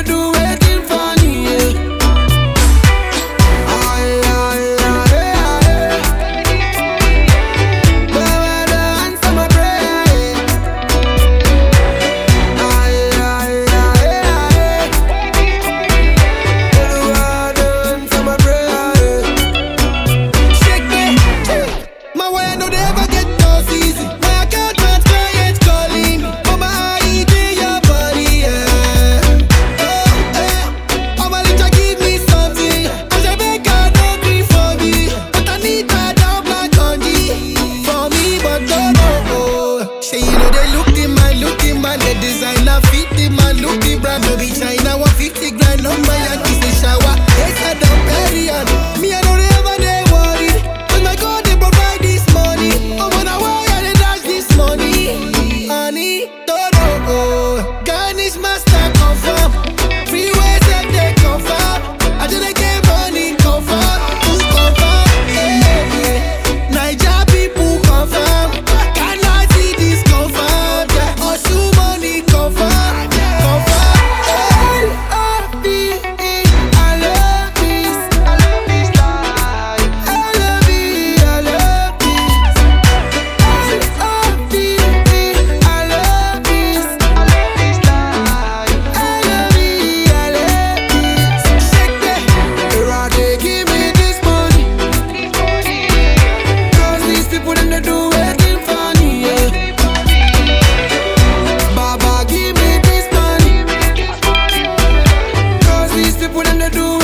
you do step when they do